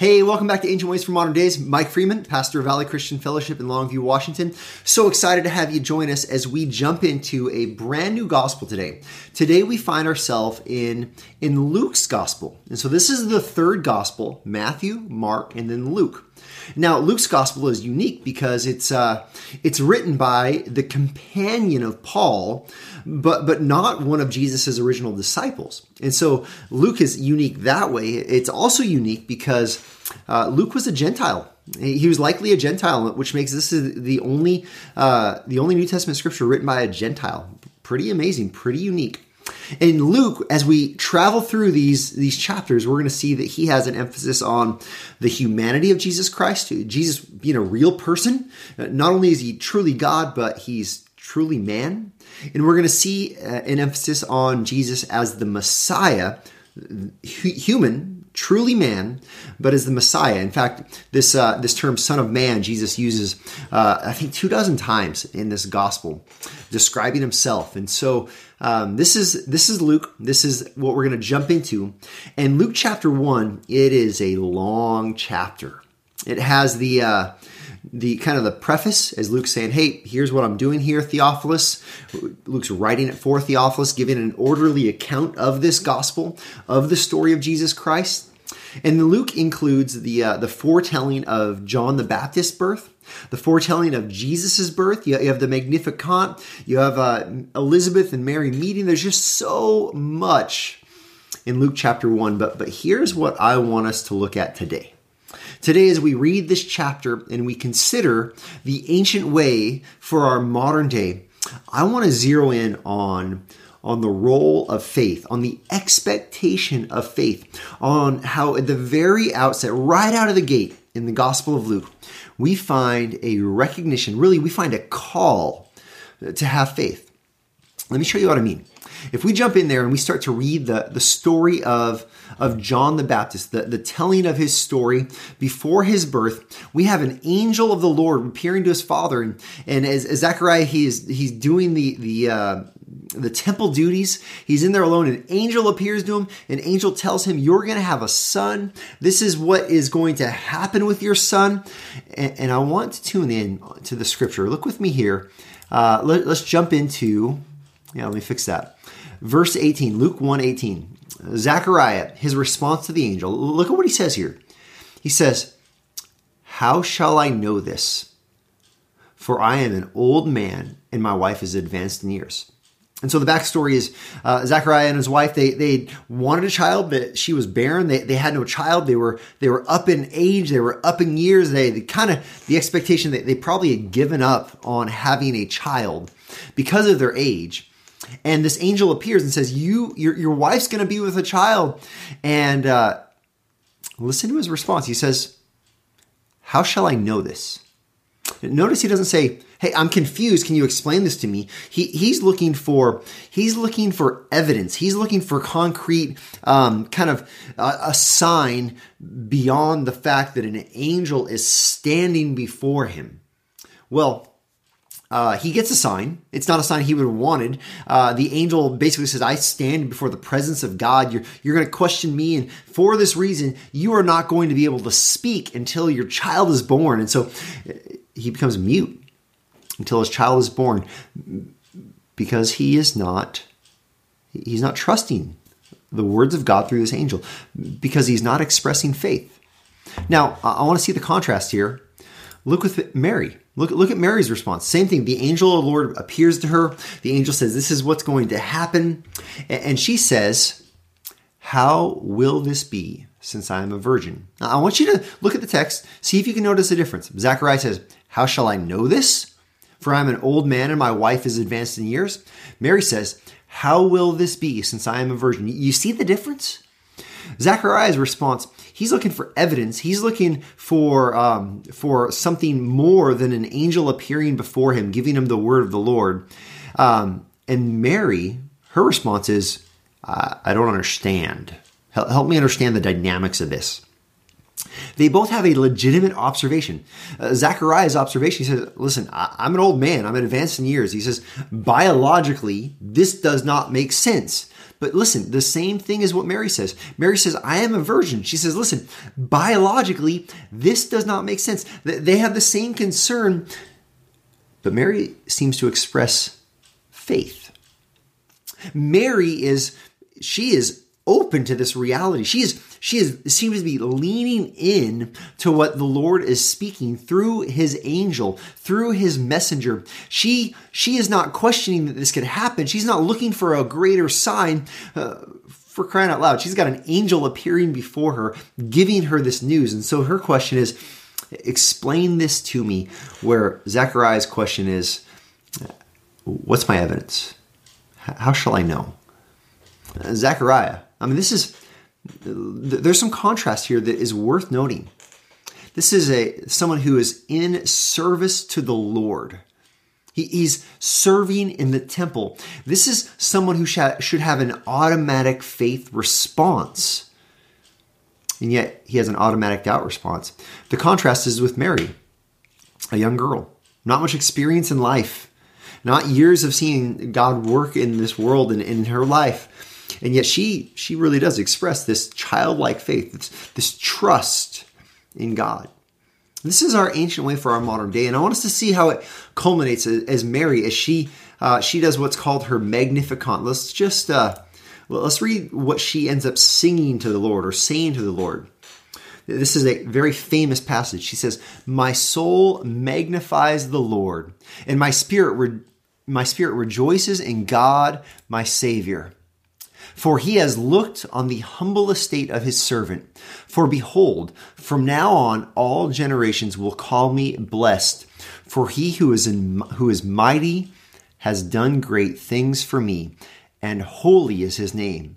Hey, welcome back to Ancient Ways for Modern Days. Mike Freeman, pastor of Valley Christian Fellowship in Longview, Washington. So excited to have you join us as we jump into a brand new gospel today. Today we find ourselves in in Luke's gospel. And so this is the third gospel, Matthew, Mark, and then Luke. Now, Luke's gospel is unique because it's uh, it's written by the companion of Paul, but but not one of Jesus's original disciples. And so Luke is unique that way. It's also unique because uh, Luke was a Gentile. He was likely a Gentile, which makes this the only uh, the only New Testament scripture written by a Gentile. Pretty amazing, pretty unique. In Luke, as we travel through these, these chapters, we're going to see that he has an emphasis on the humanity of Jesus Christ, Jesus being a real person. Not only is he truly God, but he's truly man. And we're going to see uh, an emphasis on Jesus as the Messiah, human, truly man, but as the Messiah. In fact, this uh, this term "Son of Man" Jesus uses, uh, I think, two dozen times in this gospel, describing himself. And so, um, this is this is Luke. This is what we're going to jump into. And Luke chapter one, it is a long chapter. It has the uh, the kind of the preface as Luke saying, "Hey, here's what I'm doing here, Theophilus." Luke's writing it for Theophilus, giving an orderly account of this gospel, of the story of Jesus Christ. And Luke includes the uh, the foretelling of John the Baptist's birth, the foretelling of Jesus' birth. You have the Magnificat. You have uh, Elizabeth and Mary meeting. There's just so much in Luke chapter one. But but here's what I want us to look at today. Today, as we read this chapter and we consider the ancient way for our modern day, I want to zero in on on the role of faith, on the expectation of faith, on how at the very outset, right out of the gate in the Gospel of Luke, we find a recognition, really, we find a call to have faith. Let me show you what I mean. If we jump in there and we start to read the, the story of, of John the Baptist, the, the telling of his story before his birth, we have an angel of the Lord appearing to his father. And, and as, as Zechariah, he is, he's doing the, the, uh, the temple duties. He's in there alone. An angel appears to him. An angel tells him, You're going to have a son. This is what is going to happen with your son. And, and I want to tune in to the scripture. Look with me here. Uh, let, us jump into, yeah, let me fix that. Verse 18, Luke 1 18. Zechariah, his response to the angel. Look at what he says here. He says, How shall I know this? For I am an old man and my wife is advanced in years. And so the backstory is uh, Zachariah and his wife they they wanted a child, but she was barren. They, they had no child. They were they were up in age. They were up in years. They, they kind of the expectation that they probably had given up on having a child because of their age. And this angel appears and says, "You your your wife's going to be with a child." And uh, listen to his response. He says, "How shall I know this?" Notice he doesn't say, "Hey, I'm confused. Can you explain this to me?" He he's looking for he's looking for evidence. He's looking for concrete um, kind of uh, a sign beyond the fact that an angel is standing before him. Well, uh, he gets a sign. It's not a sign he would have wanted. Uh, the angel basically says, I stand before the presence of God. You're, you're going to question me. And for this reason, you are not going to be able to speak until your child is born. And so he becomes mute until his child is born because he is not he's not trusting the words of God through this angel because he's not expressing faith. Now, I want to see the contrast here. Look with Mary. Look, look at Mary's response. Same thing. The angel of the Lord appears to her. The angel says, This is what's going to happen. And she says, How will this be since I am a virgin? Now, I want you to look at the text, see if you can notice a difference. Zachariah says, how shall I know this? For I am an old man and my wife is advanced in years. Mary says, How will this be since I am a virgin? You see the difference? Zachariah's response, he's looking for evidence. He's looking for, um, for something more than an angel appearing before him, giving him the word of the Lord. Um, and Mary, her response is, I don't understand. Help me understand the dynamics of this. They both have a legitimate observation. Uh, Zachariah's observation, he says, Listen, I, I'm an old man, I'm advanced in years. He says, Biologically, this does not make sense. But listen, the same thing is what Mary says. Mary says, I am a virgin. She says, listen, biologically, this does not make sense. They have the same concern, but Mary seems to express faith. Mary is, she is open to this reality. She is she is seems to be leaning in to what the Lord is speaking through his angel, through his messenger. She she is not questioning that this could happen. She's not looking for a greater sign. Uh, for crying out loud, she's got an angel appearing before her, giving her this news. And so her question is, explain this to me. Where Zechariah's question is, what's my evidence? How shall I know? Zechariah, I mean, this is there's some contrast here that is worth noting. This is a someone who is in service to the Lord. He, he's serving in the temple. This is someone who sh- should have an automatic faith response. And yet he has an automatic doubt response. The contrast is with Mary, a young girl, not much experience in life, not years of seeing God work in this world and in her life and yet she she really does express this childlike faith, this, this trust in God. This is our ancient way for our modern day, and I want us to see how it culminates as Mary as she uh, she does what's called her Magnificat. Let's just uh, well, let's read what she ends up singing to the Lord or saying to the Lord. This is a very famous passage. She says, "My soul magnifies the Lord, and my spirit re- my spirit rejoices in God, my Savior." For he has looked on the humble estate of his servant. For behold, from now on all generations will call me blessed. For he who is in, who is mighty has done great things for me, and holy is his name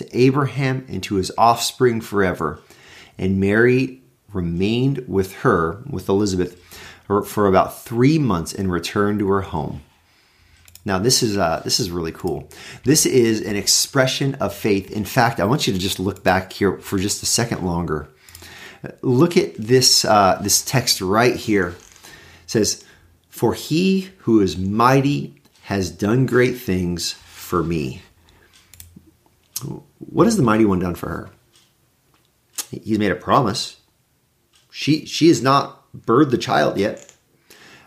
to Abraham and to his offspring forever. And Mary remained with her, with Elizabeth, for about three months and returned to her home. Now this is uh, this is really cool. This is an expression of faith. In fact, I want you to just look back here for just a second longer. Look at this uh, this text right here. It says, "For he who is mighty has done great things for me." What has the mighty one done for her? He's made a promise. She she has not birthed the child yet.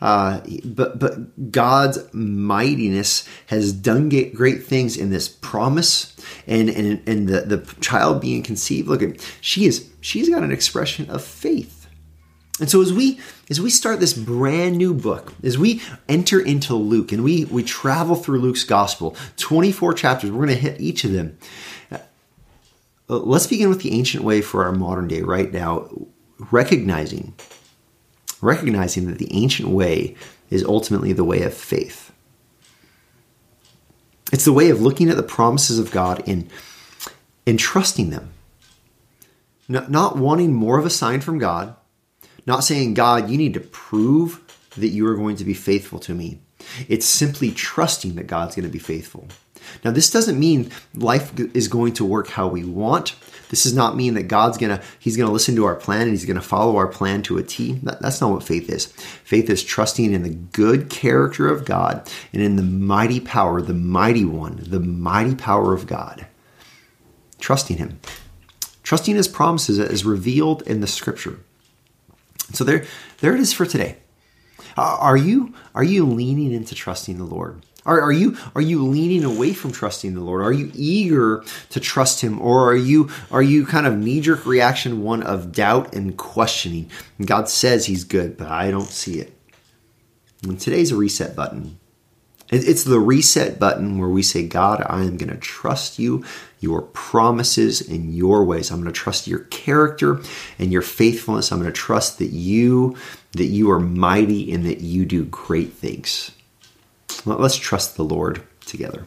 Uh, but but God's mightiness has done great things in this promise and and, and the, the child being conceived. Look at she is she's got an expression of faith. And so as we as we start this brand new book, as we enter into Luke and we we travel through Luke's gospel, 24 chapters, we're going to hit each of them. Uh, let's begin with the ancient way for our modern day right now, recognizing recognizing that the ancient way is ultimately the way of faith. It's the way of looking at the promises of God and, and trusting them. Not, not wanting more of a sign from God, not saying, God, you need to prove that you are going to be faithful to me. It's simply trusting that God's going to be faithful. Now, this doesn't mean life is going to work how we want. This does not mean that God's gonna He's gonna listen to our plan and He's gonna follow our plan to a T. That's not what faith is. Faith is trusting in the good character of God and in the mighty power, the mighty one, the mighty power of God. Trusting Him, trusting His promises as revealed in the Scripture. So there, there it is for today. Uh, are you are you leaning into trusting the Lord? Are, are you are you leaning away from trusting the Lord? Are you eager to trust Him, or are you are you kind of knee jerk reaction one of doubt and questioning? God says He's good, but I don't see it. And today's a reset button. It's the reset button where we say, God, I am going to trust you, your promises, and your ways. I'm going to trust your character and your faithfulness. I'm going to trust that you that you are mighty and that you do great things. Let's trust the Lord together.